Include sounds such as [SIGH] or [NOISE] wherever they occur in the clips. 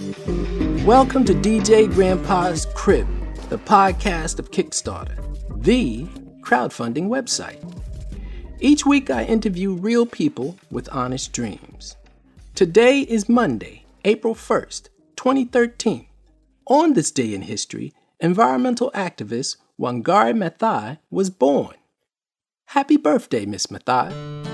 Welcome to DJ Grandpa's Crib, the podcast of Kickstarter, the crowdfunding website. Each week I interview real people with honest dreams. Today is Monday, April 1st, 2013. On this day in history, environmental activist Wangari Maathai was born. Happy birthday, Miss Maathai.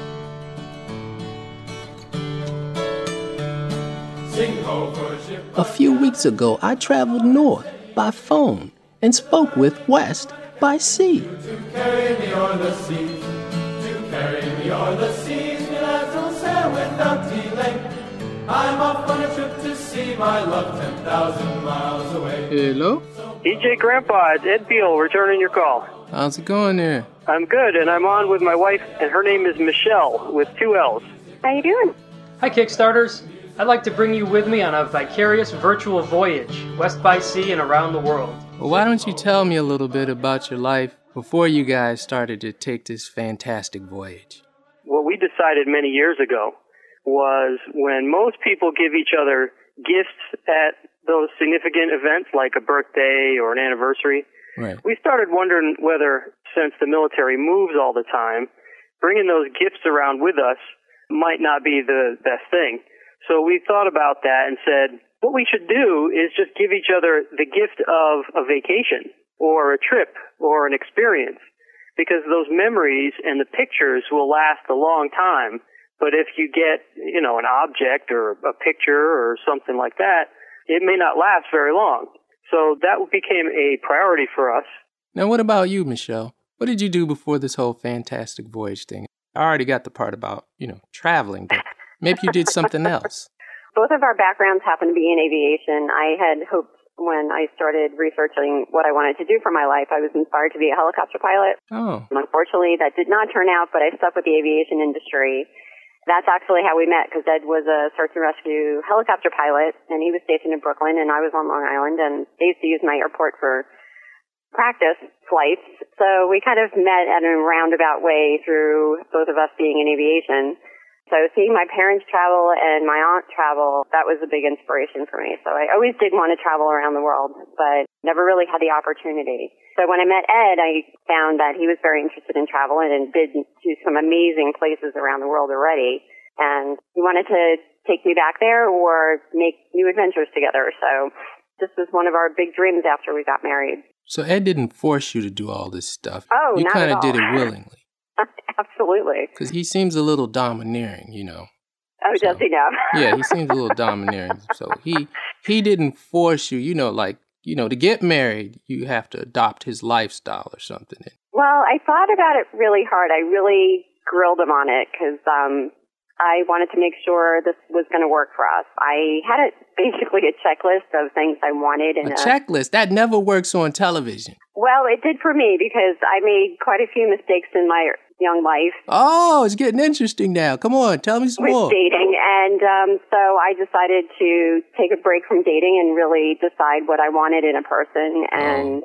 A few weeks ago, I traveled north by phone and spoke with West by sea. To carry me o'er the seas, to carry me o'er the seas, me lads will sail without delay. I'm off on a trip to see my love ten thousand miles away. Hello? DJ Grandpa, it's Ed Beale returning your call. How's it going there? I'm good, and I'm on with my wife, and her name is Michelle with two L's. How you doing? Hi, Kickstarters. I'd like to bring you with me on a vicarious virtual voyage, west by sea and around the world. Well, why don't you tell me a little bit about your life before you guys started to take this fantastic voyage? What we decided many years ago was when most people give each other gifts at those significant events like a birthday or an anniversary, Right. we started wondering whether, since the military moves all the time, bringing those gifts around with us might not be the best thing. So we thought about that and said, what we should do is just give each other the gift of a vacation or a trip or an experience because those memories and the pictures will last a long time. But if you get, you know, an object or a picture or something like that, it may not last very long. So that became a priority for us. Now, what about you, Michelle? What did you do before this whole fantastic voyage thing? I already got the part about, you know, traveling, but maybe you did something else. Both of our backgrounds happen to be in aviation. I had hoped when I started researching what I wanted to do for my life, I was inspired to be a helicopter pilot. Oh, Unfortunately, that did not turn out, but I stuck with the aviation industry. That's actually how we met because Ed was a search and rescue helicopter pilot and he was stationed in Brooklyn and I was on Long Island and they used to use my airport for practice flights. So we kind of met in a roundabout way through both of us being in aviation. So seeing my parents travel and my aunt travel, that was a big inspiration for me. So I always did want to travel around the world, but never really had the opportunity. So when I met Ed, I found that he was very interested in travel and did to some amazing places around the world already. And he wanted to take me back there or make new adventures together. So this was one of our big dreams after we got married. so Ed didn't force you to do all this stuff. Oh, you kind of did it [LAUGHS] willingly. [LAUGHS] Absolutely. Because he seems a little domineering, you know. Oh, So- does he now? [LAUGHS] Yeah, he seems a little domineering. So he he didn't force you, you know, like you know, to get married, you have to adopt his lifestyle or something. Well, I thought about it really hard. I really grilled him on it because um, I wanted to make sure this was going to work for us. I had a, [LAUGHS] basically a checklist of things I wanted, A and checklist that never works on television. well, it did for me because I made quite a few mistakes in my young life Oh, it's getting interesting now. Come on, tell me some with more. dating, and um, so I decided to take a break from dating and really decide what I wanted in a person. And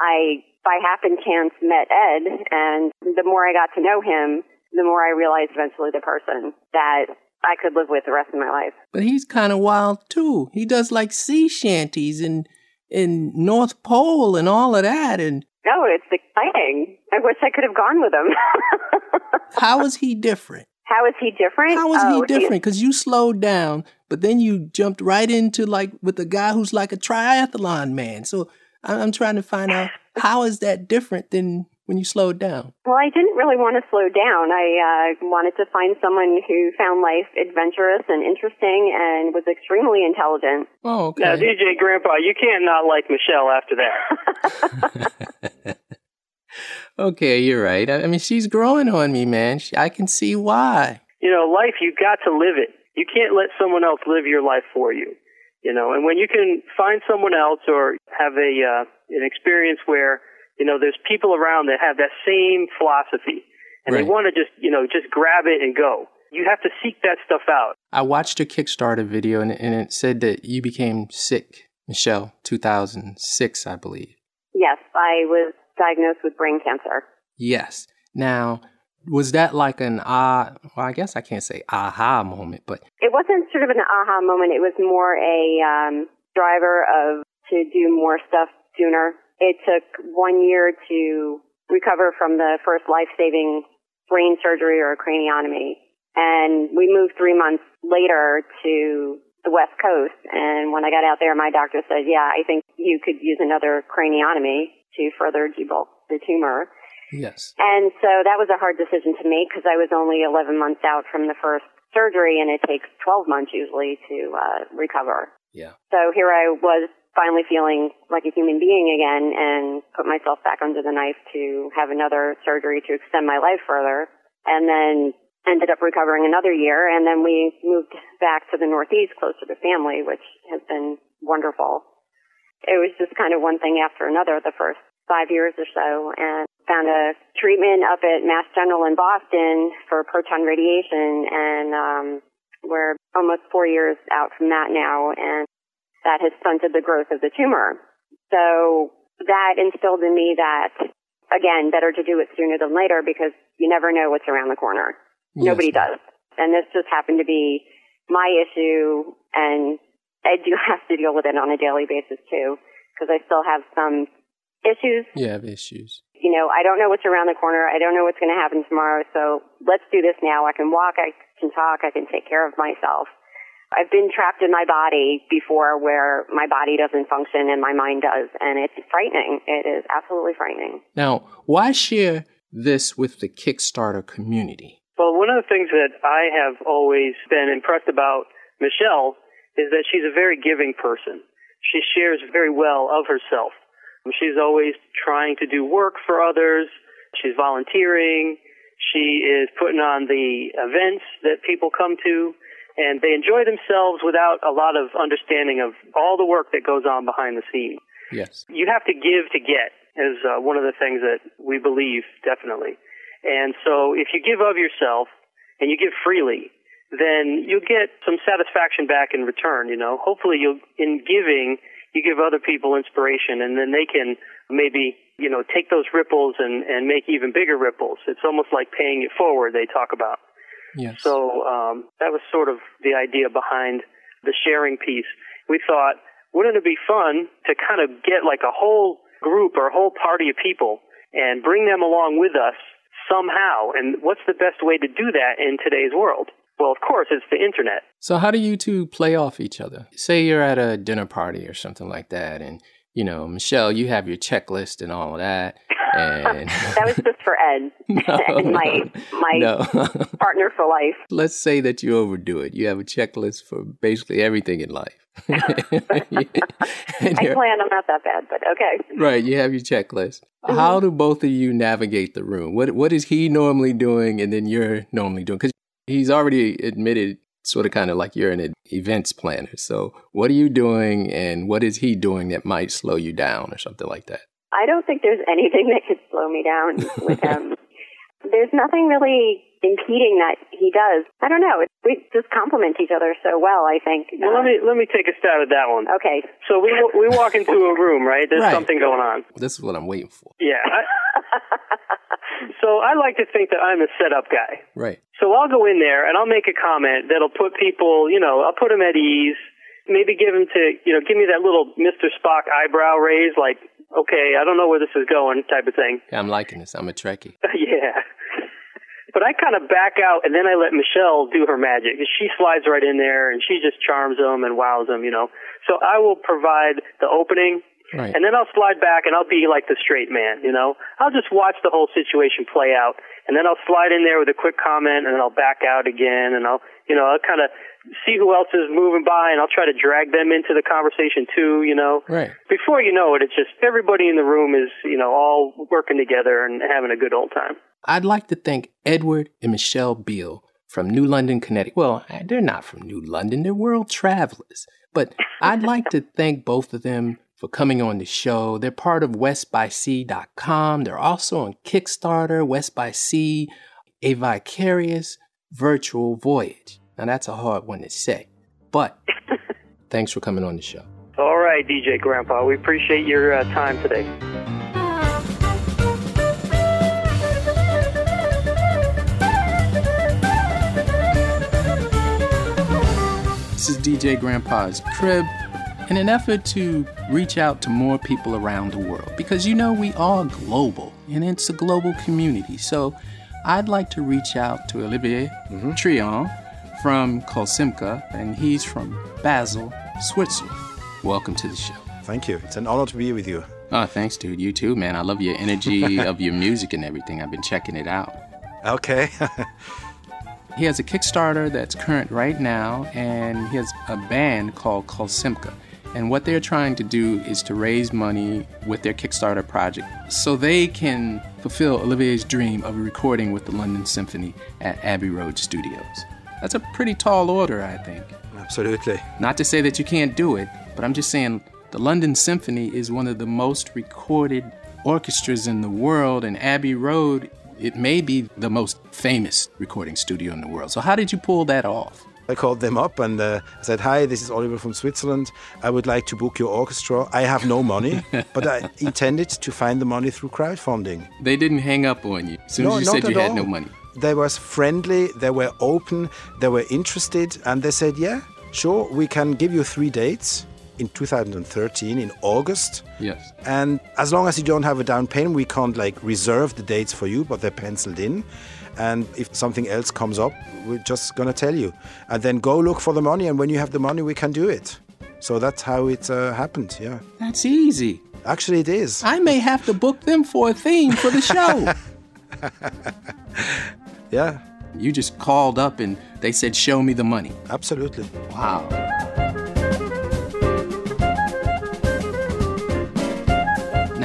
I, by happen chance, met Ed, and the more I got to know him, the more I realized eventually the person that I could live with the rest of my life. But he's kind of wild too. He does like sea shanties and in North Pole and all of that. And Oh, it's exciting. I wish I could have gone with him. [LAUGHS] how is he different? How is he different? How is oh, he different? Because you slowed down, but then you jumped right into like with a guy who's like a triathlon man. So I'm trying to find out [LAUGHS] how is that different than when you slowed down. Well, I didn't really want to slow down. I uh, wanted to find someone who found life adventurous and interesting and was extremely intelligent. Oh, okay. Now, DJ Grandpa, you can't not like Michelle after that. [LAUGHS] [LAUGHS] okay, you're right. I, I mean, she's growing on me, man. She, I can see why. you know, life, you got to live it. You can't let someone else live your life for you. You know, and when you can find someone else or have a uh, an experience where you know there's people around that have that same philosophy and Right. they want to just you know just grab it and go. You have to seek that stuff out. I watched a Kickstarter video and, and it said that you became sick, Michelle, 2006, I believe. Yes, I was diagnosed with brain cancer. Yes. Now, Was that like an ah? well, I guess I can't say aha moment, but It wasn't sort of an aha moment. It was more a um, driver of to do more stuff sooner. It took one year to recover from the first life-saving brain surgery or craniotomy, and we moved three months later to the West Coast. And when I got out there, my doctor said, "Yeah, I think you could use another craniotomy to further debulk the tumor." yes. And so that was a hard decision to make because I was only 11 months out from the first surgery and it takes 12 months usually to uh, recover. Yeah. So here I was finally feeling like a human being again and put myself back under the knife to have another surgery to extend my life further. And then ended up recovering another year and then we moved back to the Northeast closer to family, which has been wonderful. It was just kind of one thing after another the first five years or so and found a treatment up at Mass General in Boston for proton radiation and um we're almost four years out from that now and that has stunted the growth of the tumor. So that instilled in me that again, better to do it sooner than later because you never know what's around the corner. Nobody does. And this just happened to be my issue and I do [LAUGHS] have to deal with it on a daily basis too because I still have some issues You have issues. you know, I don't know what's around the corner. I don't know what's going to happen tomorrow. So let's do this now. I can walk. I can talk. I can take care of myself. I've been trapped in my body before where my body doesn't function and my mind does. And it's frightening. It is absolutely frightening. Now, why share this with the Kickstarter community? Well, one of the things that I have always been impressed about Michelle is that she's a very giving person. She shares very well of herself. She's always trying to do work for others. She's volunteering. She is putting on the events that people come to and they enjoy themselves without a lot of understanding of all the work that goes on behind the scenes Yes. you have to give to get is uh, one of the things that we believe definitely. And so if you give of yourself and you give freely, then you'll get some satisfaction back in return, you know. Hopefully you'll in giving you give other people inspiration and then they can maybe, you know, take those ripples and and make even bigger ripples. It's almost like paying it forward they talk about. Yes. So um, that was sort of the idea behind the sharing piece. We thought, wouldn't it be fun to kind of get like a whole group or a whole party of people and bring them along with us somehow? And what's the best way to do that in today's world? Well, of course, it's the internet. So how do you two play off each other? Say you're at a dinner party or something like that, and you know, Michelle, you have your checklist and all of that, and [LAUGHS] That was just for Ed [LAUGHS] [LAUGHS] and my, my no. partner for life. Let's say that you overdo it. You have a checklist for basically everything in life. I plan I'm not that bad, but okay. right, you have your checklist. Mm-hmm. How do both of you navigate the room? What what is he normally doing, and then you're normally doing? Because he's already admitted, sort of, kind of like you're an events planner. So, what are you doing, and what is he doing that might slow you down, or something like that? I don't think there's anything that could slow me down with [LAUGHS] him. there's nothing really impeding that he does. I don't know. We just complement each other so well, I think. Well, let me let me take a stab at that one. Okay. So we we walk into a room, right? There's Right. something going on. This is what I'm waiting for. Yeah. [LAUGHS] So I like to think that I'm a setup guy. Right. So I'll go in there and I'll make a comment that'll put people, you know, I'll put them at ease. Maybe give them to, you know, give me that little Mr. Spock eyebrow raise, like, okay, I don't know where this is going, type of thing. Yeah, I'm liking this. I'm a Trekkie. [LAUGHS] yeah. But I kind of back out and then I let Michelle do her magic. She slides right in there and she just charms them and wows them, you know. So I will provide the opening Right. and then I'll slide back and I'll be like the straight man, you know. I'll just watch the whole situation play out, and then I'll slide in there with a quick comment, and then I'll back out again, and I'll, you know, I'll kind of see who else is moving by, and I'll try to drag them into the conversation too, you know. Right. Before you know it, it's just everybody in the room is, you know, all working together and having a good old time. I'd like to thank Edward and Michelle Beale from New London, Connecticut. Well, they're not from New London, they're world travelers. But I'd [LAUGHS] like to thank both of them for coming on the show. They're part of westbysea.com. They're also on Kickstarter, West by Sea, A Vicarious Virtual Voyage. Now, that's a hard one to say, but [LAUGHS] thanks for coming on the show. All right, DJ Grandpa, we appreciate your uh, time today. This is DJ Grandpa's Crib in an effort to reach out to more people around the world because you know we are global and it's a global community. So I'd like to reach out to Olivier mm-hmm. Truan from Kolsimcha and he's from Basel, Switzerland. Welcome to the show. Thank you. It's an honor to be with you. Oh, thanks, dude. You too, man. I love your energy [LAUGHS] of your music and everything. I've been checking it out. Okay. [LAUGHS] he has a Kickstarter that's current right now, and he has a band called Kolsimcha. And what they're trying to do is to raise money with their Kickstarter project so they can fulfill Olivier's dream of recording with the London Symphony at Abbey Road Studios. That's a pretty tall order, I think. Absolutely. Not to say that you can't do it, but I'm just saying the London Symphony is one of the most recorded orchestras in the world, and Abbey Road, it may be the most famous recording studio in the world. So, how did you pull that off? I called them up and uh, said, Hi, this is Oliver from Switzerland. I would like to book your orchestra. I have no money, [LAUGHS] but I intended to find the money through crowdfunding. They didn't hang up on you as soon no, as you said you had all. no money. They were friendly, they were open, they were interested, and they said, Yeah, sure, we can give you three dates in 2013 in August. Yes. And as long as you don't have a down payment, we can't like reserve the dates for you, but they're penciled in. And if something else comes up, we're just gonna tell you. And then go look for the money, and when you have the money, we can do it. So that's how it uh, happened. Yeah. That's easy. Actually, it is. I may have to book them for a theme for the show. [LAUGHS] yeah. You just called up and they said, "Show me the money." Absolutely. Wow.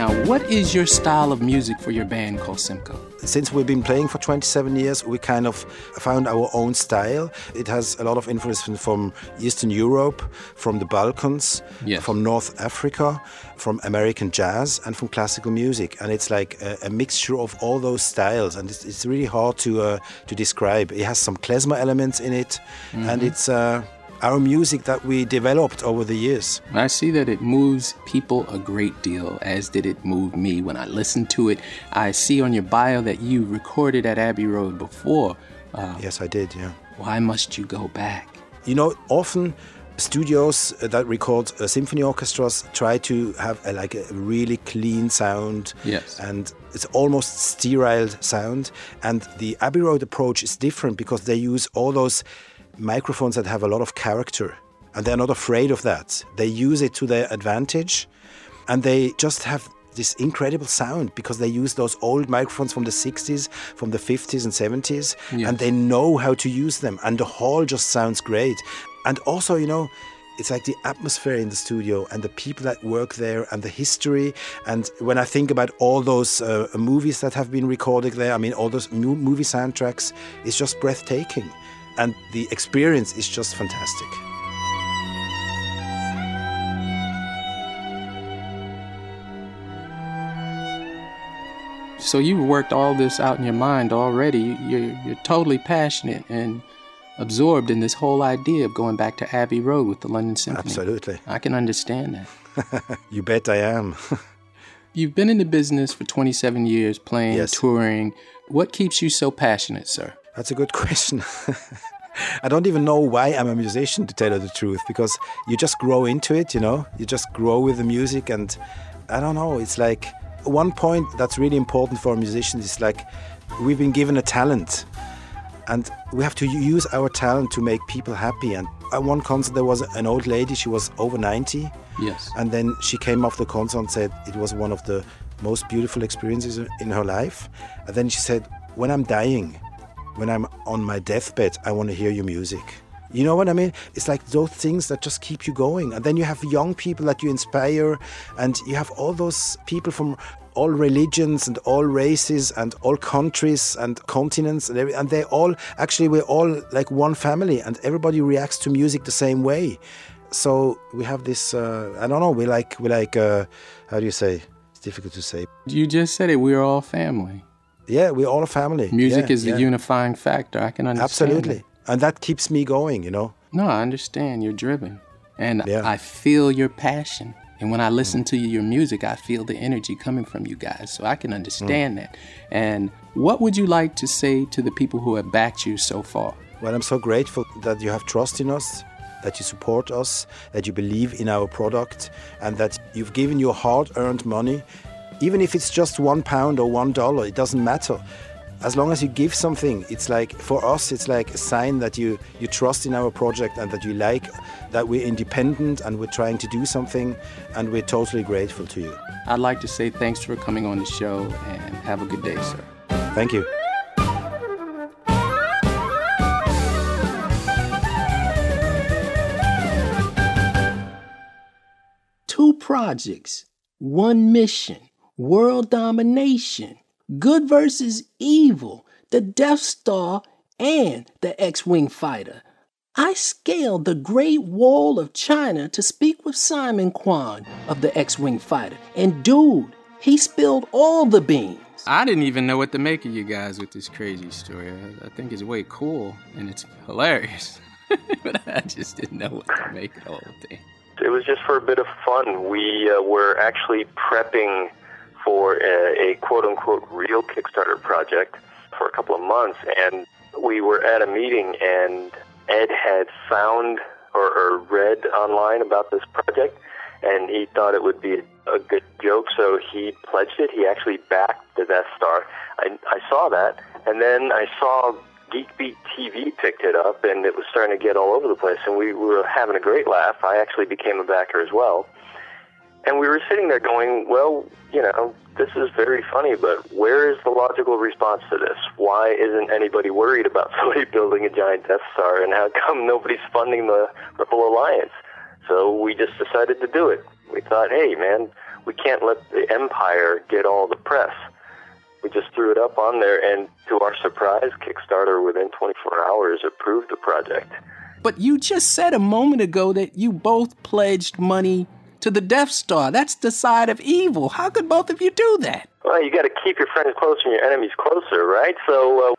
Now, what is your style of music for your band called Kolsimcha? Since we've been playing for 27 years, we kind of found our own style. It has a lot of influence from Eastern Europe, from the Balkans, yes. from North Africa, from American jazz, and from classical music. And it's like a, a mixture of all those styles, and it's, it's really hard to uh, to describe. It has some klezmer elements in it, mm-hmm. and it's. Uh, our music that we developed over the years. I see that it moves people a great deal, as did it move me when I listened to it. I see on your bio that you recorded at Abbey Road before. Uh, yes, I did, yeah. Why must you go back? You know, often studios that record uh, symphony orchestras try to have a, like a really clean sound yes and it's almost sterile sound and the abbey road approach is different because they use all those microphones that have a lot of character and they're not afraid of that. They use it to their advantage and they just have this incredible sound because they use those old microphones from the 60s, from the 50s and 70s, yes. and they know how to use them. And the hall just sounds great. And also, you know, it's like the atmosphere in the studio and the people that work there and the history. And when I think about all those uh, movies that have been recorded there, I mean, all those movie soundtracks, it's just breathtaking and the experience is just fantastic. So you've worked all this out in your mind already. You're, you're totally passionate and absorbed in this whole idea of going back to Abbey Road with the London Symphony. Absolutely. I can understand that. [LAUGHS] you bet I am. [LAUGHS] You've been in the business for 27 years, playing, yes. touring. What keeps you so passionate, sir? That's a good [LAUGHS] question. I don't even know why I'm a musician, to tell you the truth, because you just grow into it, you know? You just grow with the music, and I don't know, it's like one point that's really important for musicians is like we've been given a talent, and we have to use our talent to make people happy. And at one concert, there was an old lady, she was over 90. Yes. And then she came off the concert and said it was one of the most beautiful experiences in her life. And then she said, When I'm dying, when I'm on my deathbed, I want to hear your music. You know what I mean? It's like those things that just keep you going. And then you have young people that you inspire, and you have all those people from all religions and all races and all countries and continents, and, every, and they all actually, we're all like one family, and everybody reacts to music the same way. So we have this, uh, I don't know, we like, we like, uh, how do you say? It's difficult to say. You just said it, we're all family. Yeah, we're all a family. Music yeah, is the yeah. unifying factor. I can understand. Absolutely. It. And that keeps me going, you know? No, I understand. You're driven. And yeah. I feel your passion. And when I listen mm. to your music, I feel the energy coming from you guys. So I can understand mm. that. And what would you like to say to the people who have backed you so far? Well, I'm so grateful that you have trust in us that you support us, that you believe in our product, and that you've given your hard earned money. Even if it's just one pound or one dollar, it doesn't matter as long as you give something, it's like for us, it's like a sign that you you trust in our project and that you like that we're independent and we're trying to do something, and we're totally grateful to you. I'd like to say thanks for coming on the show and have a good day, sir. Thank you. Two projects, one mission, world domination good versus evil, the Death Star, and the X Wing fighter. I scaled the Great Wall of China to speak with Simon Kwan of the X Wing fighter, and dude, he spilled all the beans. I didn't even know what to make of you guys with this crazy story. I, I think it's way cool and it's hilarious, [LAUGHS] but I just didn't know what to make of the whole thing. It was just for a bit of fun. We uh, were actually prepping for a, a quote unquote real Kickstarter project for a couple of months. And we were at a meeting, and Ed had found or, or read online about this project, and he thought it would be a, good joke, so he pledged it. He actually backed the Death Star. I, I saw that, and then I saw Geekbeat TV picked it up, and it was starting to get all over the place, and we were having a great laugh. I actually became a backer as well. And we were sitting there going, well, you know, this is very funny, but where is the logical response to this? Why isn't anybody worried about [LAUGHS] somebody building a giant Death Star, and how come nobody's funding the Rebel Alliance? So we just decided to do it. We thought, hey, man, we can't let the Empire get all the press. We just threw it up on there, and to our surprise, Kickstarter within 24 hours approved the project. But you just said a moment ago that you both pledged money to the Death Star. That's the side of evil. How could both of you do that? Well, you got to keep your friends close and your enemies closer, right? So, uh,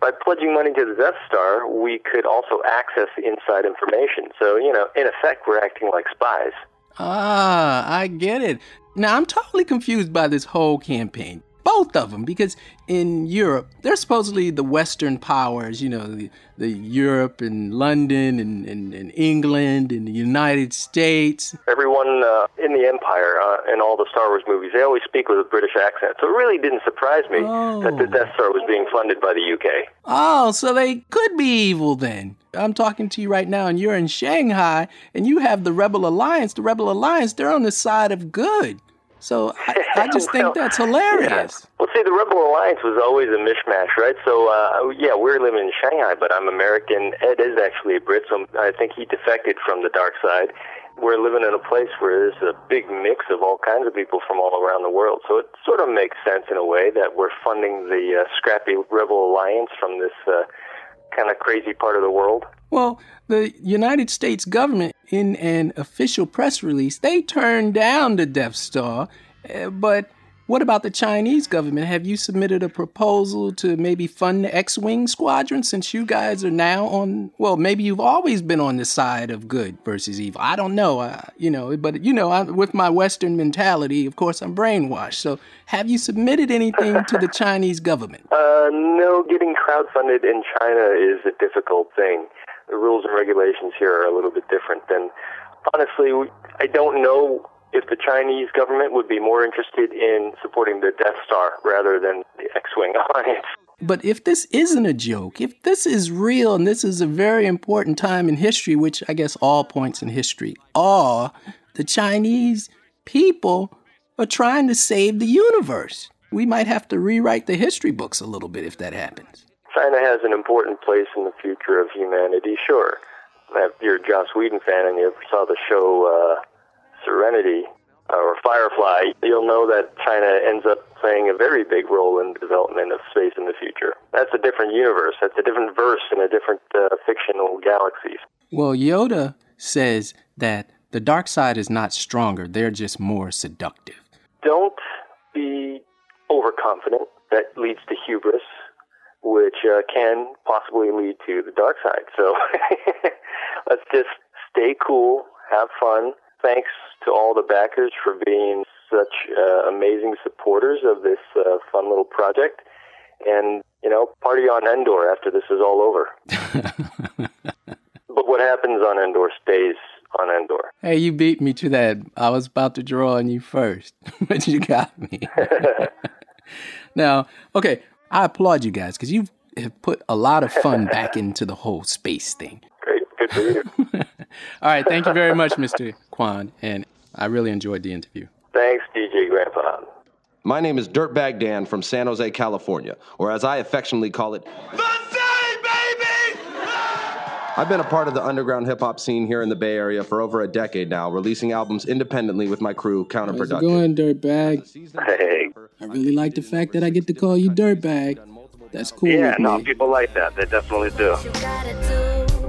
by pledging money to the Death Star, we could also access the inside information. So, you know, in effect, we're acting like spies. Ah, I get it. Now, I'm totally confused by this whole campaign both of them because in Europe they're supposedly the Western powers, you know, the, the Europe and London and, and, and, England and the United States. Everyone uh, in the Empire uh, in all the Star Wars movies, they always speak with a British accent. So it really didn't surprise me oh. that the Death Star was being funded by the UK. Oh, so they could be evil then. I'm talking to you right now, and you're in Shanghai, and you have the Rebel Alliance. The Rebel Alliance, they're on the side of good. So I, [LAUGHS] I just well, think that's hilarious. Yeah. Well, see, the Rebel Alliance was always a mishmash, right? So, uh, yeah, we're living in Shanghai, but I'm American. Ed is actually a Brit, so I think he defected from the dark side. We're living in a place where there's a big mix of all kinds of people from all around the world. So it sort of makes sense in a way that we're funding the uh, scrappy Rebel Alliance from this uh, kind of crazy part of the world. Well, the United States government, in an official press release, they turned down the Death Star. Uh, but what about the Chinese government? Have you submitted a proposal to maybe fund the X Wing squadron since you guys are now on, well, maybe you've always been on the side of good versus evil. I don't know, uh, you know, but, you know, I, with my Western mentality, of course, I'm brainwashed. So have you submitted anything to the Chinese government? [LAUGHS] Uh, no, getting crowdfunded in China is a difficult thing the rules and regulations here are a little bit different. And honestly, I don't know if the Chinese government would be more interested in supporting the Death Star rather than the X-wing [LAUGHS] alliance. But if this isn't a joke, if this is real and this is a very important time in history, which I guess all points in history are, the Chinese people are trying to save the universe. We might have to rewrite the history books a little bit if that happens. China has an important place in the future of humanity, sure. If you're a Joss Whedon fan and you ever saw the show uh, Serenity uh, or Firefly, you'll know that China ends up playing a very big role in the development of space in the future. That's a different universe. That's a different verse in a different uh, fictional galaxies. Well, Yoda says that the dark side is not stronger, they're just more seductive. Don't be overconfident. That leads to hubris which uh, can possibly lead to the dark side. So [LAUGHS] let's just stay cool, have fun. Thanks to all the backers for being such uh, amazing supporters of this uh, fun little project. And, you know, party on Endor after this is all over. [LAUGHS] but what happens on Endor stays on Endor. Hey, you beat me to that. I was about to draw on you first, [LAUGHS] but you got me. [LAUGHS] now, okay, I applaud you guys because you have put a lot of fun back into the whole space thing. Great, good to hear. All right, thank you very much, Mr. Kwan, and I really enjoyed the interview. Thanks, DJ Grandpa. My name is Dirtbag Dan from San Jose, California, or as I affectionately call it, MUSI BABY! [LAUGHS] I've been a part of the underground hip hop scene here in the Bay Area for over a decade now, releasing albums independently with my crew, Counterproductive. How's it Counterproductive. going, Dirtbag? Hey. I really like the fact that I get to call you Dirtbag. That's cool Yeah, with no, me. people like that. They definitely do.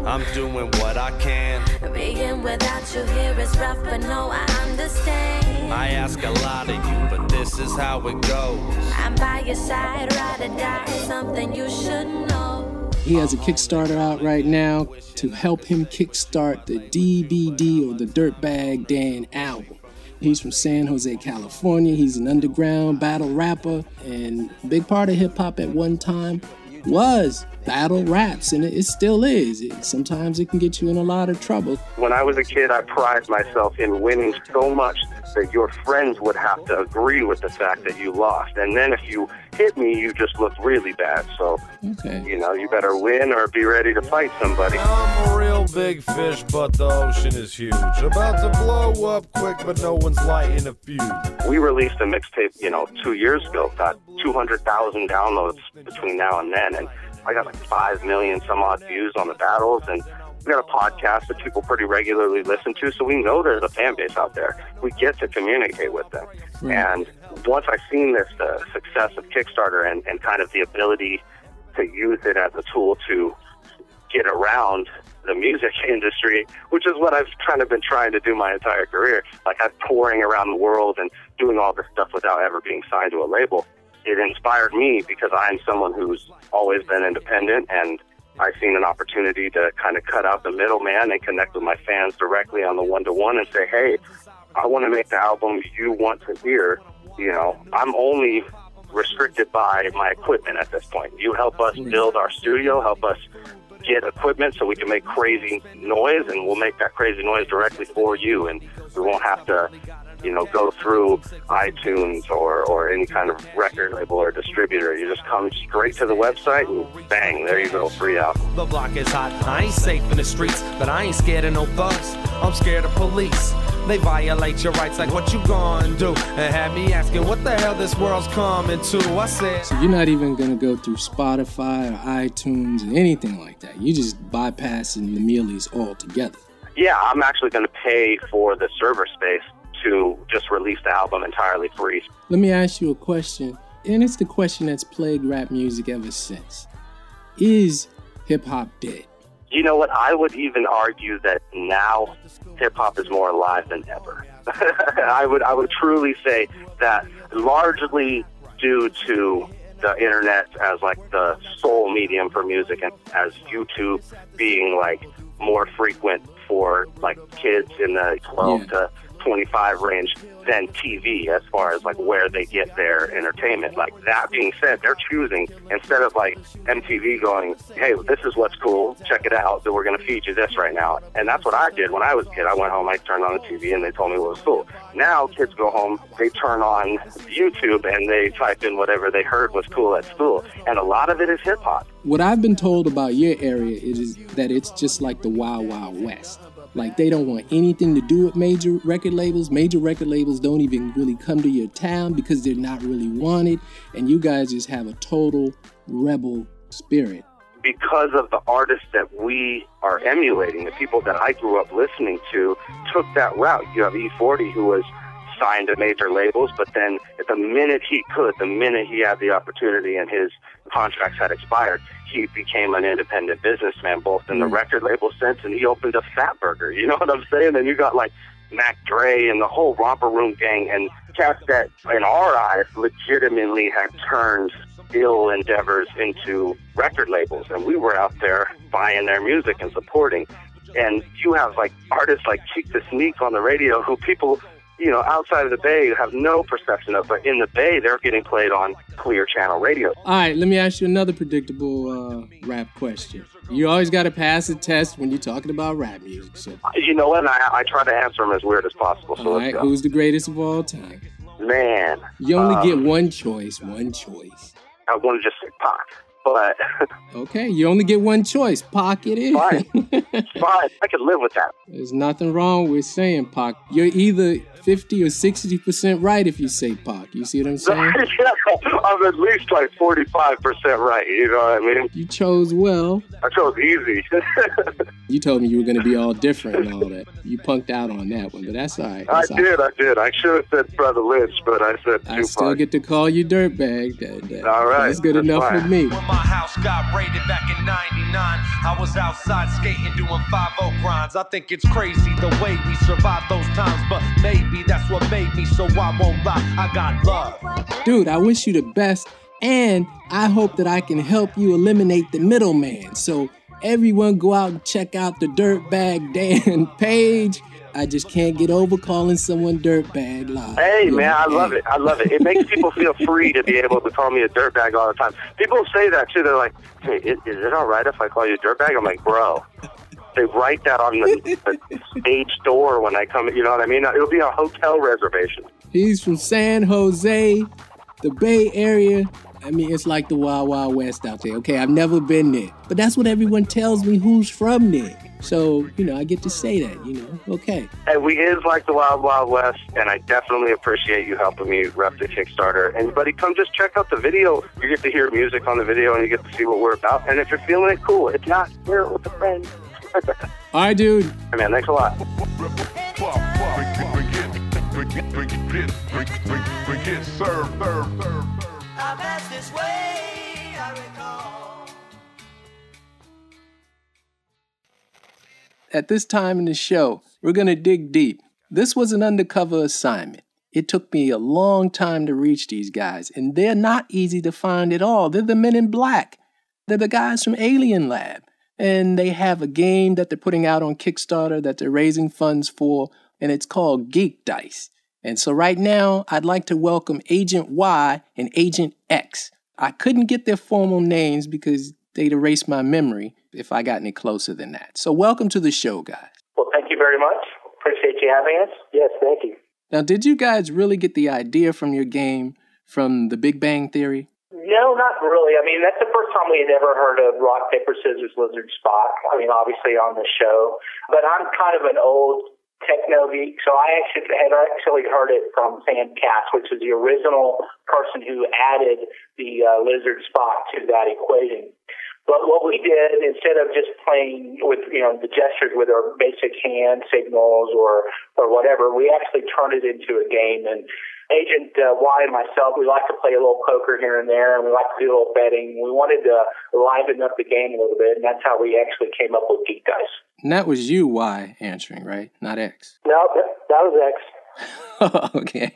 I'm doing what I can. Being without you here is rough, but no, I understand. I ask a lot of you, but this is how it goes. I'm by your side, ride or die, something you should know. He has a Kickstarter out right now to help him kickstart the DVD or the Dirtbag Dan album. He's from San Jose, California. He's an underground battle rapper and big part of hip hop at one time was battle raps, and it, it still is. It, sometimes it can get you in a lot of trouble. When I was a kid, I prided myself in winning so much that your friends would have to agree with the fact that you lost. And then if you hit me, you just looked really bad. So, Okay. you know, you better win or be ready to fight somebody. I'm a real big fish, but the ocean is huge. About to blow up quick, but no one's lighting a fuse. We released a mixtape, you know, two years ago, got 200,000 downloads between now and then. And I got like 5 million some odd views on the battles. And we got a podcast that people pretty regularly listen to. So we know there's a fan base out there. We get to communicate with them. Hmm. And once I've seen this, the success of Kickstarter and, and kind of the ability to use it as a tool to get around the music [LAUGHS] industry, which is what I've kind of been trying to do my entire career. Like I'm touring around the world and doing all this stuff without ever being signed to a label. It inspired me because I'm someone who's always been independent and I've seen an opportunity to kind of cut out the middleman and connect with my fans directly on the one to one and say, hey, I want to make the album you want to hear. You know, I'm only restricted by my equipment at this point. You help us build our studio, help us get equipment so we can make crazy noise, and we'll make that crazy noise directly for you, and we won't have to, you know, go through iTunes or, or any kind of record label or distributor. You just come straight to the website and bang, there you go, free out. The block is hot. I ain't safe in the streets, but I ain't scared of no thugs. I'm scared of police. They violate your rights like what you gonna do? And had me asking what the hell this world's coming to. I said, So you're not even gonna go through Spotify or iTunes or anything like that. You just bypassing the mealies altogether. Yeah, I'm actually going to pay for the server space to just release the album entirely free. Let me ask you a question, and it's the question that's plagued rap music ever since. Is hip hop dead? You know what? I would even argue that now hip hop is more alive than ever. [LAUGHS] I would I would truly say that largely due to the internet as like the sole medium for music and as YouTube being like more frequent for like kids in the 12 Yeah. to 25 range than TV as far as like where they get their entertainment. Like that being said, they're choosing instead of like MTV going, "Hey, this is what's cool. Check it out. That we're going to feed you this right now." And that's what I did when I was a kid. I went home, I turned on the TV, and they told me what was cool. Now kids go home, they turn on YouTube, and they type in whatever they heard was cool at school, and a lot of it is hip hop. What I've been told about your area is that it's just like the Wild Wild West. Like they don't want anything to do with major record labels. Major record labels don't even really come to your town because they're not really wanted, and you guys just have a total rebel spirit. because of the artists that we are emulating, the people that I grew up listening to took that route. You have E40 who was signed to major labels, but then at the minute he could, the minute he had the opportunity and his contracts had expired, he became an independent businessman, both in the hmm. record label sense and he opened a Fat Burger. You [LAUGHS] know what I'm saying? And you got like Mac Dre and the whole Romper Room gang and cats that, in our eyes, legitimately had turned ill endeavors into record labels. And we were out there buying their music and supporting. And you have like artists like Keak da Sneak on the radio who people you know, outside of the Bay you have no perception of, but in the Bay, they're getting played on clear channel radio. All right, let me ask you another predictable uh, rap question. You always got to pass a test when you're talking about rap music. So, You know what? I, I try to answer them as weird as possible. So all right, who's the greatest of all time? Man. You only um, get one choice, one choice. I want to just say Pac, but Okay, you only get one choice. Pocket it is. fine. [LAUGHS] fine. I could live with that. There's nothing wrong with saying Pac. You're either 50 or 60% right if you say Pac. You see what I'm [LAUGHS] saying? I'm at least like 45% right. You know what I mean? You chose well. I chose easy. [LAUGHS] You told me you were going to be all different and all that. You punked out on that one, but that's all right. I That's all right. did, I did. I should have said Brother Lynch, but I said I still get to call you dirtbag. That, that, All right, That's good that's enough fine. for me. My house got raided back in 99, I was outside skating doing 5 grinds. I think it's crazy the way we survived those times, but maybe that's what made me so I won't lie. I got love. Dude, I wish you the best, and I hope that I can help you eliminate the middleman. So everyone go out and check out the Dirtbag Dan [LAUGHS] page. I just can't get over calling someone dirtbag live. Hey man, I love it. I love it. It makes people feel free to be able to call me a dirtbag all the time. People say that too. They're like, "Hey, is, is it all right if I call you a dirtbag?" I'm like, "Bro." They write that on the, the stage door when I come. You know what I mean? It'll be a hotel reservation. He's from San Jose, the Bay Area. I mean, it's like the Wild Wild West out there. Okay, I've never been there, but that's what everyone tells me who's from there. So, you know, I get to say that, you know. Okay. And we is like the Wild Wild West, and I definitely appreciate you helping me rep the Kickstarter. Anybody come just check out the video. You get to hear music on the video, and you get to see what we're about. And if you're feeling it, cool. If not, share it with a friend. [LAUGHS] All right, dude. Hey, man, thanks a lot. At this time in the show, we're going to dig deep. This was an undercover assignment. It took me a long time to reach these guys, and they're not easy to find at all. They're the men in black. They're the guys from Alien Lab. And they have a game that they're putting out on Kickstarter that they're raising funds for, and it's called Geek Dice. And so right now, I'd like to welcome Agent Y and Agent X. I couldn't get their formal names because they'd erase my memory if I got any closer than that. So welcome to the show, guys. Well, thank you very much. Appreciate you having us. Yes, thank you. Now, did you guys really get the idea from your game from the Big Bang Theory? No, not really. I mean, that's the first time we had ever heard of rock, paper, scissors, lizard, Spock. I mean, obviously on the show. But I'm kind of an old techno geek, so I actually had actually heard it from Sam Kass, which was the original person who added the uh, lizard Spock to that equation. But what we did, instead of just playing with, you know, the gestures with our basic hand signals or, or whatever, we actually turned it into a game. And Agent uh, Y and myself, we like to play a little poker here and there, and we like to do a little betting. We wanted to liven up the game a little bit, and that's how we actually came up with Geek Dice. And that was you, Y, answering, right? Not X. No, that, that was X. [LAUGHS] okay.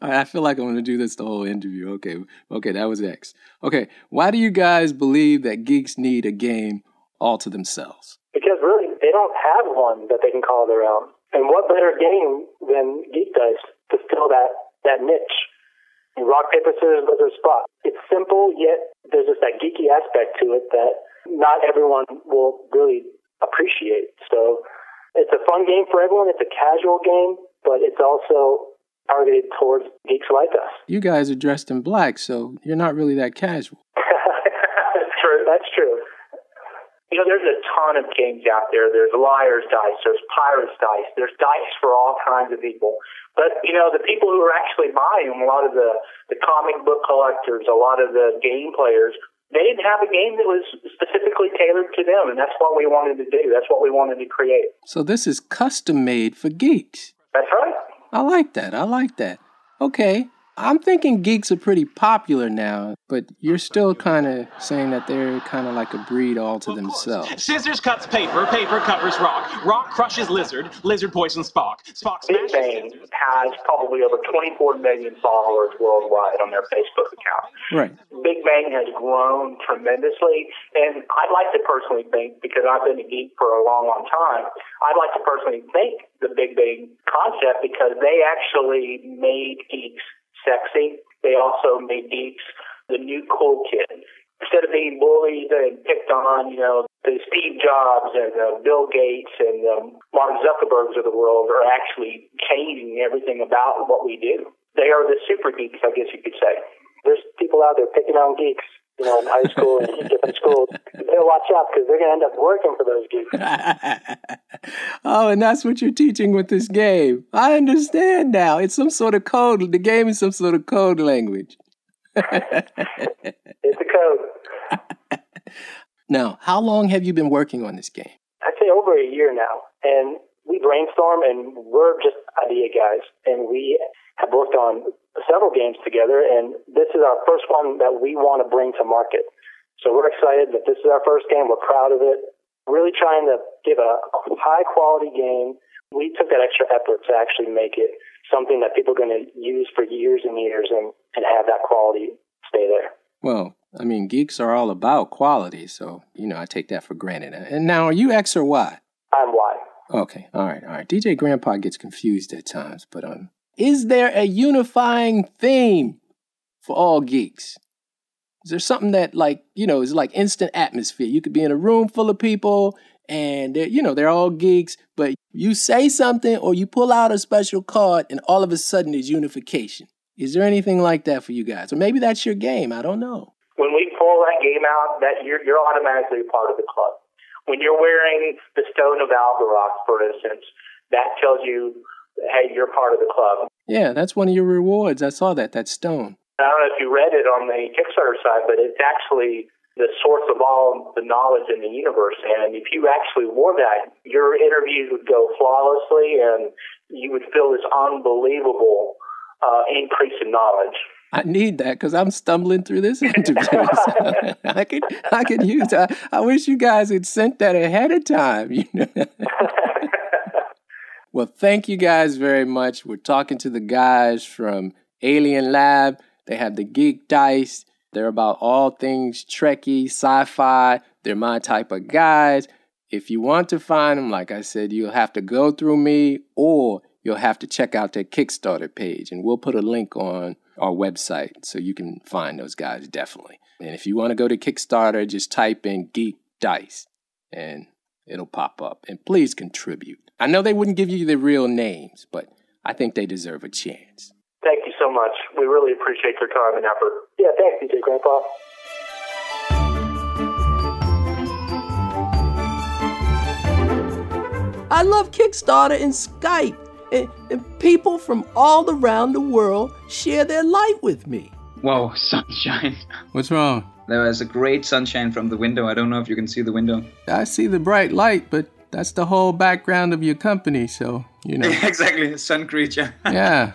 I feel like I'm going to do this the whole interview. Okay. Okay, that was X. Okay. Why do you guys believe that geeks need a game all to themselves? Because really, they don't have one that they can call their own. And what better game than Geek Dice to fill that, that niche? Rock, paper, scissors, lizard, Spock. It's simple, yet there's just that geeky aspect to it that not everyone will really appreciate. So it's a fun game for everyone. It's a casual game, but it's also targeted towards geeks like us. You guys are dressed in black, so you're not really that casual. [LAUGHS] that's true. That's true. You know, there's a ton of games out there. There's liar's dice. There's pirate's dice. There's dice for all kinds of people. But you know, the people who are actually buying them, a lot of the the comic book collectors, a lot of the game players, they didn't have a game that was specifically tailored to them, and that's what we wanted to do. That's what we wanted to create. So this is custom made for geeks. That's right. I like that. I like that. Okay. I'm thinking geeks are pretty popular now, but you're still kind of saying that they're kind of like a breed all to themselves. Scissors cuts paper, paper covers rock. Rock crushes lizard, lizard poisons Spock. Spock Big Bang has probably over 24 million followers worldwide on their Facebook account. Right. Big Bang has grown tremendously, and I'd like to personally think, because I've been a geek for a long, long time, I'd like to personally thank the Big Bang concept because they actually made geeks sexy. They also made geeks the new cool kid. Instead of being bullied and picked on, you know, the Steve Jobs and the Bill Gates and the Mark Zuckerbergs of the world are actually changing everything about what we do. They are the super geeks, I guess you could say. There's people out there picking on geeks, you know, in high school and different schools. You better watch out because they're going to end up working for those geeks. [LAUGHS] Oh, and that's what you're teaching with this game. I understand now. It's some sort of code. The game is some sort of code language. it's a code. [LAUGHS] Now, how long have you been working on this game? I'd say over a year now. And we brainstorm and we're just idea guys. And we have worked on several games together. And this is our first one that we want to bring to market. So we're excited that this is our first game. We're proud of it. Really trying to give a high quality game. We took that extra effort to actually make it something that people are going to use for years and years and, and have that quality stay there. Well, I mean, geeks are all about quality, so, you know, I take that for granted. And now, are you X or Y? I'm Y. Okay, all right, all right. DJ Grandpa gets confused at times, but um, is there a unifying theme for all geeks? Is there something that, like, you know, is like instant atmosphere? You could be in a room full of people and, they're, you know, they're all geeks, but you say something or you pull out a special card and all of a sudden there's unification. Is there anything like that for you guys? Or maybe that's your game. I don't know. When we pull that game out, that you're, you're automatically part of the club. When you're wearing the Stone of Algaroth, for instance, that tells you, hey, you're part of the club. Yeah, that's one of your rewards. I saw that, that stone. I don't know if you read it on the Kickstarter side, but it's actually the source of all the knowledge in the universe. And if you actually wore that, your interviews would go flawlessly and you would feel this unbelievable uh, increase in knowledge. I need that because I'm stumbling through this [LAUGHS] interview. [LAUGHS] I could, I could use. I, I wish you guys had sent that ahead of time. You know. [LAUGHS] well, thank you guys very much. We're talking to the guys from Alien Lab. They have the Geek Dice. They're about all things Trekkie, sci-fi. They're my type of guys. If you want to find them, like I said, you'll have to go through me or you'll have to check out their Kickstarter page. And we'll put a link on our website so you can find those guys definitely. And if you want to go to Kickstarter, just type in Geek Dice and it'll pop up. And please contribute. I know they wouldn't give you the real names, but I think they deserve a chance. Thank you so much. We really appreciate your time and effort. Yeah, thanks, DJ Grandpa. I love Kickstarter and Skype. And, and people from all around the world share their light with me. Whoa, [LAUGHS] sunshine. What's wrong? There is a great sunshine from the window. I don't know if you can see the window. I see the bright light, but that's the whole background of your company, so, you know. [LAUGHS] exactly, sun creature. [LAUGHS] yeah,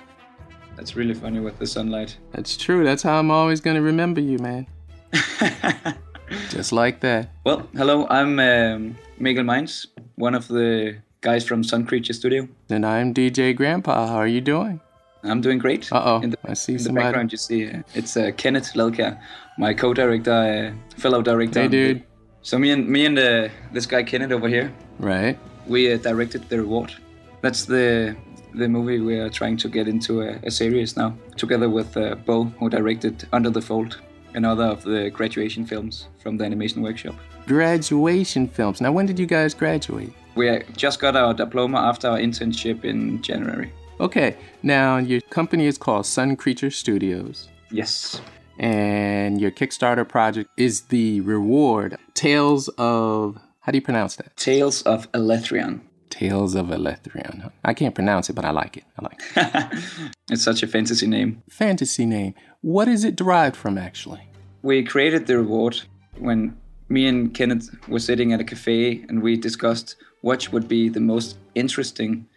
That's really funny with the sunlight. that's true. That's how I'm always going to remember you, man. [LAUGHS] Just like that. Well, hello, I'm um, Mikkel Mainz, one of the guys from Sun Creature Studio. And I'm DJ Grandpa. How are you doing? I'm doing great. Uh oh. In the, I see in the background, you see uh, it's uh, Kenneth Lelka, my co-director, uh, fellow director. Hey, dude. So me and me and uh, this guy Kenneth over here, Right. we uh, directed the reward. That's the the movie we are trying to get into a, a series now, together with uh, Bo, who directed Under the Fold, another of the graduation films from the animation workshop. Graduation films. Now, when did you guys graduate? We uh, just got our diploma after our internship in January. Okay. Now, your company is called Sun Creature Studios. Yes. And your Kickstarter project is the reward Tales of. How do you pronounce that? Tales of Alethrion. Tales of Alethrion. I can't pronounce it, but I like it. I like it. [LAUGHS] It's such a fantasy name. Fantasy name. What is it derived from, actually? We created the reward when me and Kenneth were sitting at a cafe and we discussed what would be the most interesting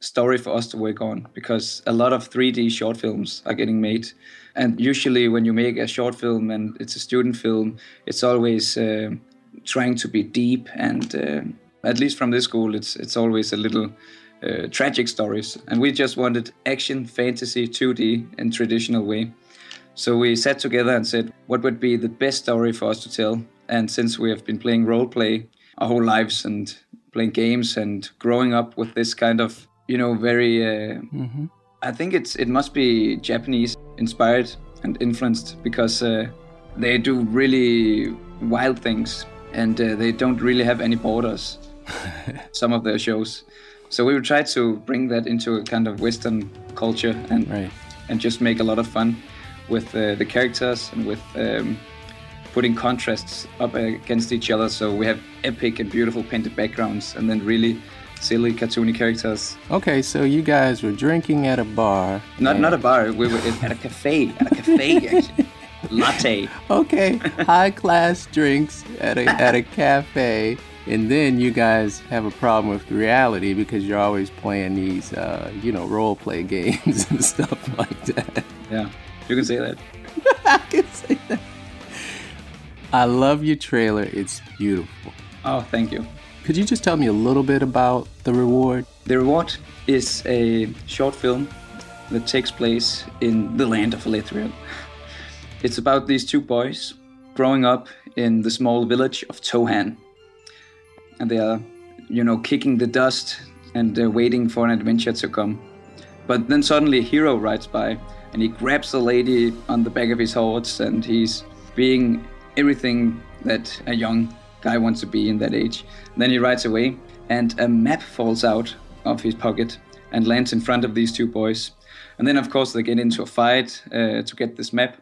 story for us to work on because a lot of 3D short films are getting made. And usually, when you make a short film and it's a student film, it's always uh, trying to be deep. And uh, at least from this school, it's it's always a little uh, tragic stories. And we just wanted action, fantasy, 2D in traditional way. So we sat together and said, what would be the best story for us to tell? And since we have been playing role play our whole lives and playing games and growing up with this kind of, you know, very, uh, Mm-hmm. I think it's it must be Japanese inspired and influenced because uh, they do really wild things and uh, they don't really have any borders. [LAUGHS] some of their shows, so we would try to bring that into a kind of Western culture and and just make a lot of fun with uh, the characters and with um, putting contrasts up against each other. So we have epic and beautiful painted backgrounds, and then really silly cartoony characters. Okay, so you guys were drinking at a bar. Not and- not a bar. We were at a cafe. At a cafe, [LAUGHS] actually. Latte. Okay, high class drinks at a at a cafe, and then you guys have a problem with reality because you're always playing these, uh, you know, role play [LAUGHS] games and stuff like that. Yeah, you can say that. [LAUGHS] I can say that. I love your trailer. It's beautiful. Oh, thank you. Could you just tell me a little bit about the reward? The Reward is a short film that takes place in the land of Elethril. It's about these two boys growing up in the small village of Tohan. And they are, you know, kicking the dust and uh, waiting for an adventure to come. But then suddenly a hero rides by and he grabs the lady on the back of his horse and he's being everything that a young guy wants to be in that age. then he rides away and a map falls out of his pocket and lands in front of these two boys. And then, of course, they get into a fight uh, to get this map,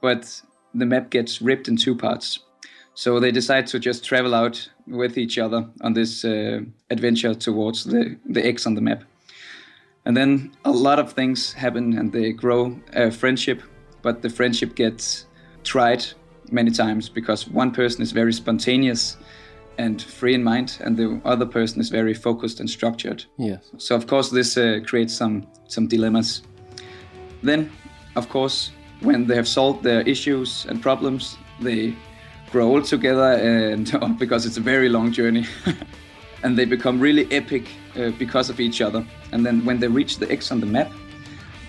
but the map gets ripped in two parts. So they decide to just travel out with each other on this uh, adventure towards the, the X on the map. And then a lot of things happen and they grow a friendship, but the friendship gets tried many times because one person is very spontaneous and free in mind, and the other person is very focused and structured. Yes. So of course this uh, creates some some dilemmas. Then, of course, when they have solved their issues and problems, they grow old together, and [LAUGHS] because it's a very long journey, [LAUGHS] and they become really epic uh, because of each other. And then when they reach the X on the map,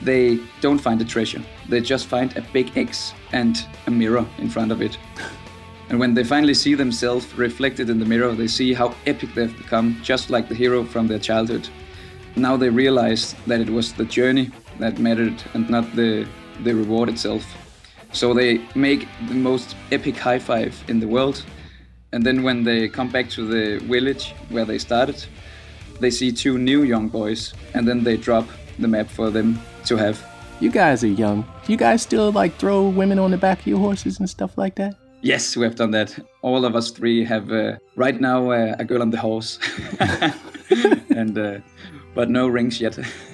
they don't find a treasure. They just find a big X and a mirror in front of it. And when they finally see themselves reflected in the mirror, they see how epic they've become, just like the hero from their childhood. Now they realize that it was the journey that mattered and not the, the reward itself. So they make the most epic high five in the world. And then when they come back to the village where they started, they see two new young boys, and then they drop the map for them to have. You guys are young. Do you guys still like throw women on the back of your horses and stuff like that? Yes, we have done that. All of us three have uh, right now uh, a girl on the horse, [LAUGHS] and uh, but no rings yet. [LAUGHS] [LAUGHS]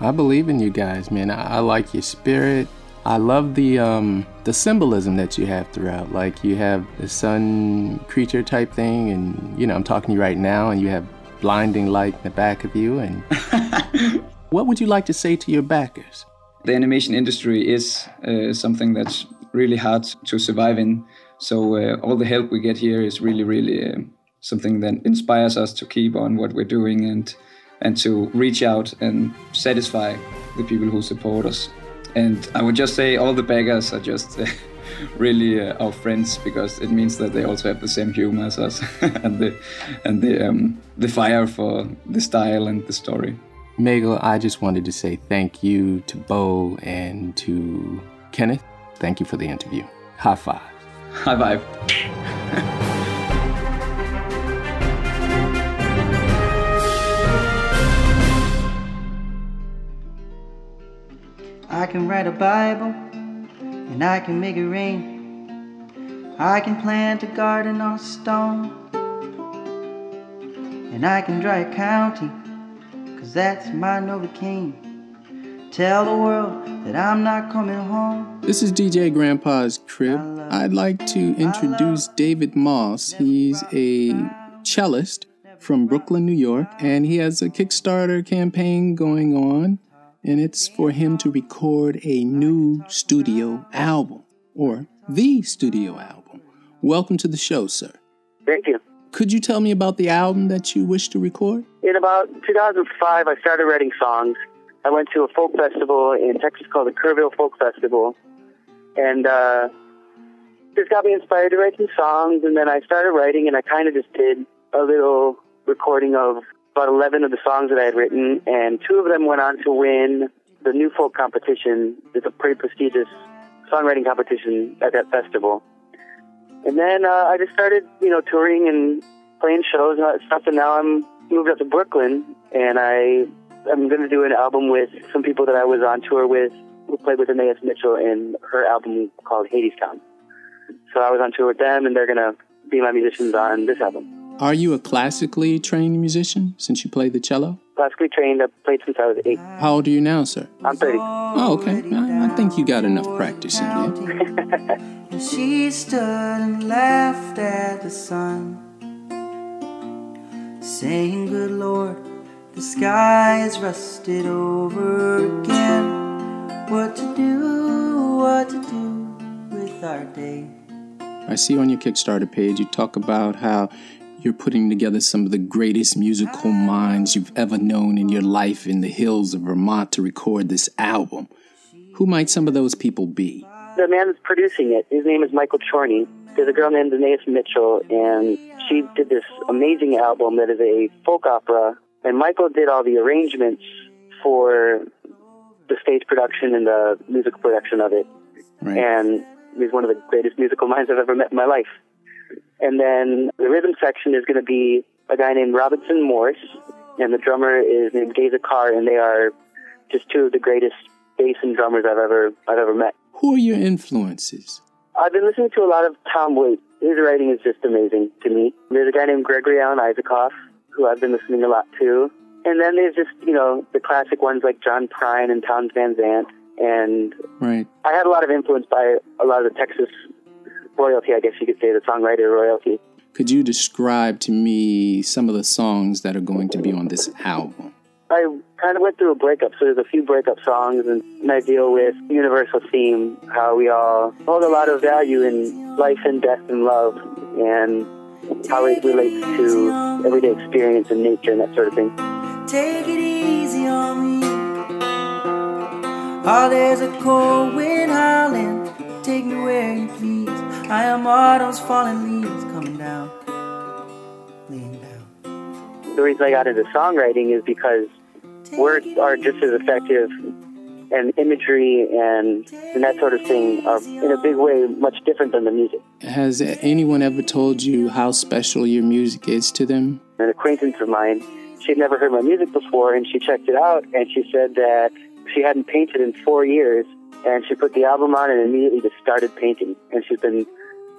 I believe in you guys, man. I, I like your spirit. I love the um the symbolism that you have throughout. Like you have the sun creature type thing, and you know I'm talking to you right now, and you have blinding light in the back of you. And what would you like to say to your backers? the animation industry is uh, something that's really hard to survive in. So uh, all the help we get here is really, really uh, something that inspires us to keep on what we're doing and and to reach out and satisfy the people who support us. And I would just say all the backers are just uh, [LAUGHS] really uh, our friends because it means that they also have the same humor as us [LAUGHS] and the and the um, the fire for the style and the story. Megal, I just wanted to say thank you to Bo and to Kenneth. Thank you for the interview. High five. High five. I can write a Bible and I can make it rain. I can plant a garden on stone. And I can dry a county, cause that's my Novocaine. Tell the world that I'm not coming home. This is DJ Grandpa's Crib. I'd like to introduce David Moss. He's a cellist from Brooklyn, New York, and he has a Kickstarter campaign going on, and it's for him to record a new studio album, or the studio album. Welcome to the show, sir. Thank you. Could you tell me about the album that you wish to record? In about 2005, I started writing songs. I went to a folk festival in Texas called the Kerrville Folk Festival, and uh, this got me inspired to write some songs. And then I started writing, and I kind of just did a little recording of about 11 of the songs that I had written, and two of them went on to win the New Folk competition. It's a pretty prestigious songwriting competition at that festival. And then uh, I just started, you know, touring and playing shows and stuff. And now I'm moved up to Brooklyn, and I I'm going to do an album with some people that I was on tour with, who played with Anais Mitchell in her album called Hadestown. So I was on tour with them, and they're going to be my musicians on this album. Are you a classically trained musician since you play the cello? Classically trained, I played since I was eight. How old are you now, sir? I'm 30. Oh, okay. I, I think you got enough practice in there. [LAUGHS] She stood and laughed at the sun, saying, Good Lord, the sky is rusted over again. What to do, what to do with our day. I see on your Kickstarter page you talk about how you're putting together some of the greatest musical minds you've ever known in your life in the hills of Vermont to record this album. Who might some of those people be? The man that's producing it, his name is Michael Chorney. There's a girl named Anais Mitchell, and she did this amazing album that is a folk opera. And Michael did all the arrangements for the stage production and the music production of it. Right. And he's one of the greatest musical minds I've ever met in my life. And then the rhythm section is going to be a guy named Robinson Morse, and the drummer is named Geza Carr, and they are just two of the greatest bass and drummers I've ever I've ever met. Who are your influences? I've been listening to a lot of Tom Waits. His writing is just amazing to me. There's a guy named Gregory Alan Isakov, who I've been listening a lot to. And then there's just, you know, the classic ones like John Prine and Townes Van Zandt. And Right. I had a lot of influence by a lot of the Texas royalty, I guess you could say, the songwriter royalty. Could you describe to me some of the songs that are going to be on this album? I kind of went through a breakup, so there's a few breakup songs, and, I deal with universal theme, how we all hold a lot of value in life and death and love, and how it relates to everyday experience and nature and that sort of thing. Take it easy on me. Oh, there's a cold wind howling. Take me where you please. I am autumn's falling leaves coming down. Laying down. The reason I got into songwriting is because words are just as effective, and imagery and, and that sort of thing are, in a big way, much different than the music. Has anyone ever told you how special your music is to them? an acquaintance of mine. She'd never heard my music before, and she checked it out, and she said that she hadn't painted in four years, and she put the album on and immediately just started painting. And she's been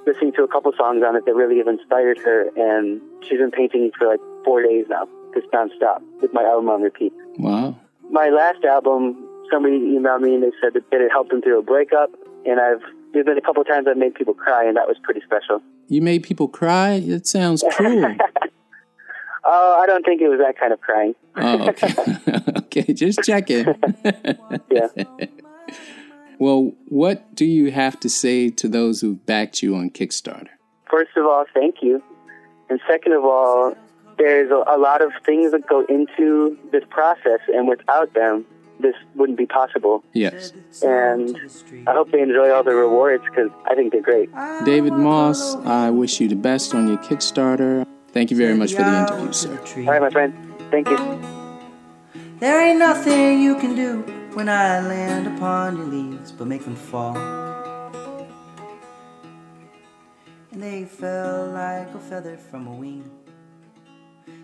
listening to a couple songs on it that really have inspired her, and she's been painting for like four days now, just nonstop, with my album on repeat. Wow. My last album, somebody emailed me and they said that it helped them through a breakup, and I've there's been a couple times I've made people cry, and that was pretty special. You made people cry? It sounds cruel. [LAUGHS] Oh, I don't think it was that kind of crying. oh, okay. [LAUGHS] [LAUGHS] okay, just checking. yeah. Well, what do you have to say to those who backed you on Kickstarter? First of all, thank you. And second of all, there's a, a lot of things that go into this process, and without them, this wouldn't be possible. Yes. And I hope they enjoy all the rewards because I think they're great. David Moss, I wish you the best on your Kickstarter. Thank you very much for the interview, sir. All right, my friend. Thank you. There ain't nothing you can do when I land upon your leaves but make them fall. And they fell like a feather from a wing.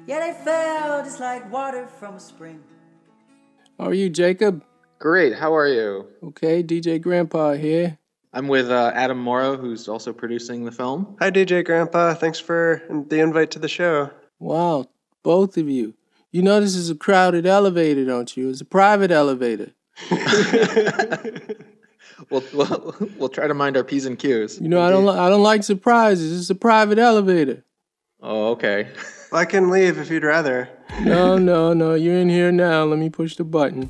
Yeah, they fell just like water from a spring. How are you, Jacob? Great. How are you? Okay, DJ Grandpa here. I'm with uh, Adam Morrow, who's also producing the film. Hi, DJ Grandpa. Thanks for the invite to the show. Wow, both of you. You know this is a crowded elevator, don't you? It's a private elevator. [LAUGHS] [LAUGHS] We'll, we'll, we'll try to mind our P's and Q's. You know, I don't li- I don't like surprises. It's a private elevator. Oh, okay. [LAUGHS] Well, I can leave if you'd rather. No, no, no. You're in here now. Let me push the button.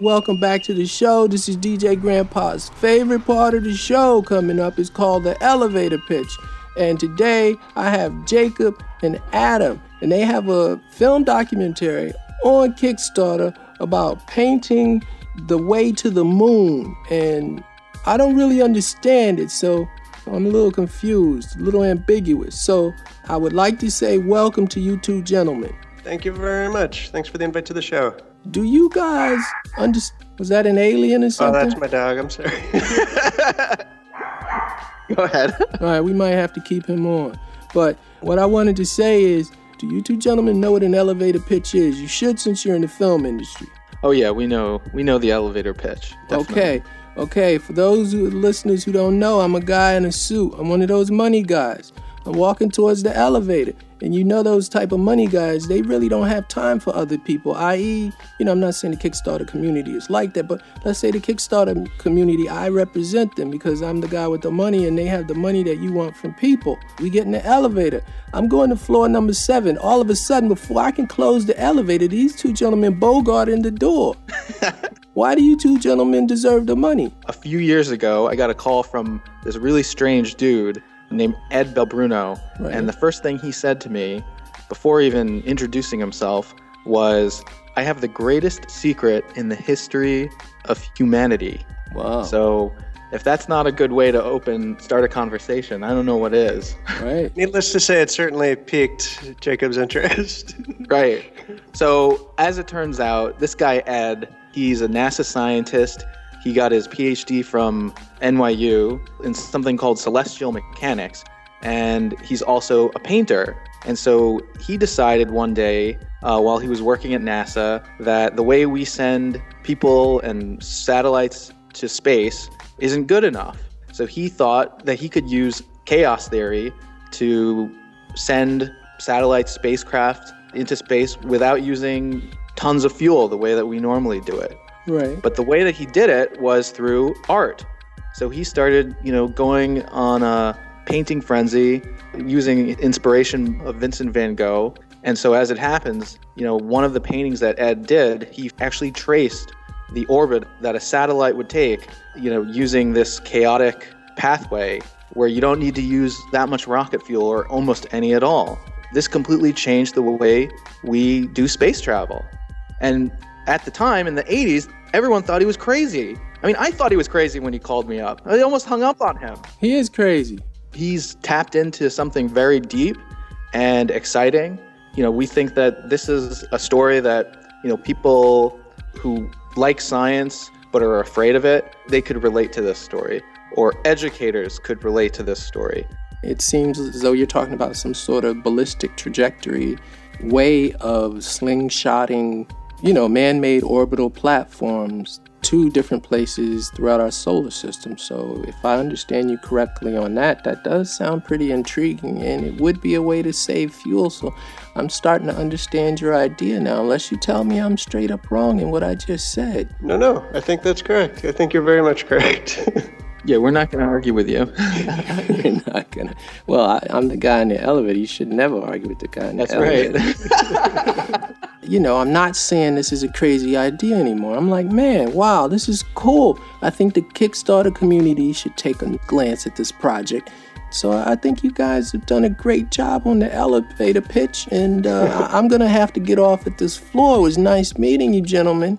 Welcome back to the show. This is DJ Grandpa's favorite part of the show coming up is called the elevator pitch. And today I have Jacob and Adam, and they have a film documentary on Kickstarter about painting the way to the moon. And I don't really understand it, so I'm a little confused, a little ambiguous. So I would like to say welcome to you two gentlemen. Thank you very much. Thanks for the invite to the show. Do you guys understand? Was that an alien or something? Oh, that's my dog. I'm sorry. [LAUGHS] Go ahead. [LAUGHS] All right, we might have to keep him on. But what I wanted to say is, do you two gentlemen know what an elevator pitch is? You should since you're in the film industry. Oh yeah, we know we know the elevator pitch. Definitely. Okay, okay. For those who, listeners who don't know, I'm a guy in a suit. I'm one of those money guys. I'm walking towards the elevator, and you know those type of money guys. They really don't have time for other people. I.e., you know, I'm not saying the Kickstarter community is like that, but let's say the Kickstarter community, I represent them because I'm the guy with the money, and they have the money that you want from people. We get in the elevator. I'm going to floor number seven. All of a sudden, before I can close the elevator, these two gentlemen bogart in the door. [LAUGHS] Why do you two gentlemen deserve the money? A few years ago, I got a call from this really strange dude named Ed Belbruno, Right. and the first thing he said to me, before even introducing himself, was, "I have the greatest secret in the history of humanity." Wow. So. If that's not a good way to open, start a conversation, I don't know what is. Right. Needless to say, it certainly piqued Jacob's interest. [LAUGHS] Right. So, as it turns out, this guy, Ed, he's a NASA scientist. He got his PhD from NYU in something called celestial mechanics. And he's also a painter. And so he decided one day, uh, while he was working at NASA, that the way we send people and satellites to space isn't good enough. So he thought that he could use chaos theory to send satellite spacecraft into space without using tons of fuel the way that we normally do it. Right. But the way that he did it was through art. So he started, you know, going on a painting frenzy using inspiration of Vincent van Gogh. And so as it happens, you know, one of the paintings that Ed did, he actually traced the orbit that a satellite would take, you know, using this chaotic pathway where you don't need to use that much rocket fuel or almost any at all. This completely changed the way we do space travel. And at the time in the 80s, everyone thought he was crazy. I mean, I thought he was crazy when he called me up. I almost hung up on him. He is crazy. He's tapped into something very deep and exciting. You know, we think that this is a story that, you know, people who like science but are afraid of it, they could relate to this story. Or educators could relate to this story. It seems as though you're talking about some sort of ballistic trajectory way of slingshotting, you know, man made orbital platforms to different places throughout our solar system. So, if I understand you correctly on that, that does sound pretty intriguing and it would be a way to save fuel. So, I'm starting to understand your idea now, unless you tell me I'm straight up wrong in what I just said. No, no, I think that's correct. I think you're very much correct. [LAUGHS] Yeah, we're not going to argue with you. [LAUGHS] You're not gonna. Well, I, I'm the guy in the elevator. You should never argue with the guy in the That's right. [LAUGHS] you know, I'm not saying this is a crazy idea anymore. I'm like, man, wow, this is cool. I think the Kickstarter community should take a glance at this project. So I think you guys have done a great job on the elevator pitch, and uh, [LAUGHS] I'm gonna have to get off at this floor. It was nice meeting you, gentlemen,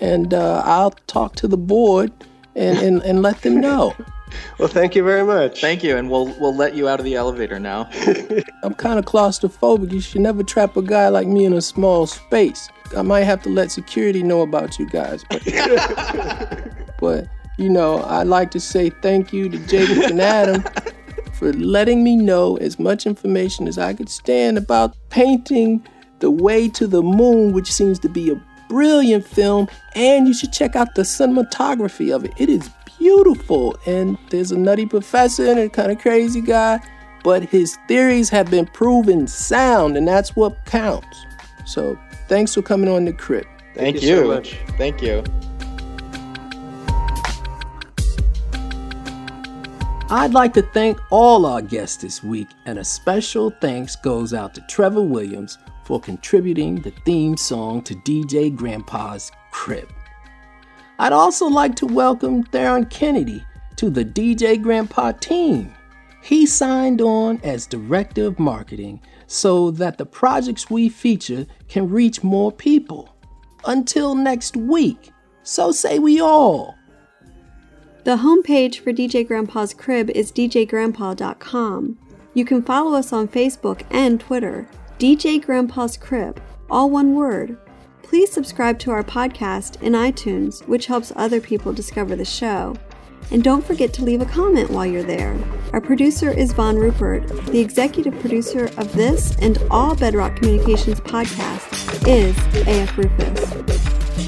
and uh, I'll talk to the board and, and, and let them know. [LAUGHS] well, thank you very much. Thank you, and we'll we'll let you out of the elevator now. [LAUGHS] I'm kind of claustrophobic. You should never trap a guy like me in a small space. I might have to let security know about you guys. But, [LAUGHS] but you know, I'd like to say thank you to Jacob and Adam for letting me know as much information as I could stand about painting The Way to the Moon, which seems to be a brilliant film. And you should check out the cinematography of it. It is beautiful. And there's a nutty professor and a kind of crazy guy, but his theories have been proven sound, and that's what counts. So thanks for coming on the crib. Thank, you you. so much. Thank you. I'd like to thank all our guests this week, and a special thanks goes out to Trevor Williams for contributing the theme song to DJ Grandpa's Crib. I'd also like to welcome Theron Kennedy to the DJ Grandpa team. He signed on as Director of Marketing so that the projects we feature can reach more people. Until next week, so say we all. The homepage for DJ Grandpa's Crib is djgrandpa.com. You can follow us on Facebook and Twitter. DJ Grandpa's Crib, all one word. Please subscribe to our podcast in iTunes, which helps other people discover the show. And don't forget to leave a comment while you're there. Our producer is Von Rupert. The executive producer of this and all Bedrock Communications podcasts is AF Rufus.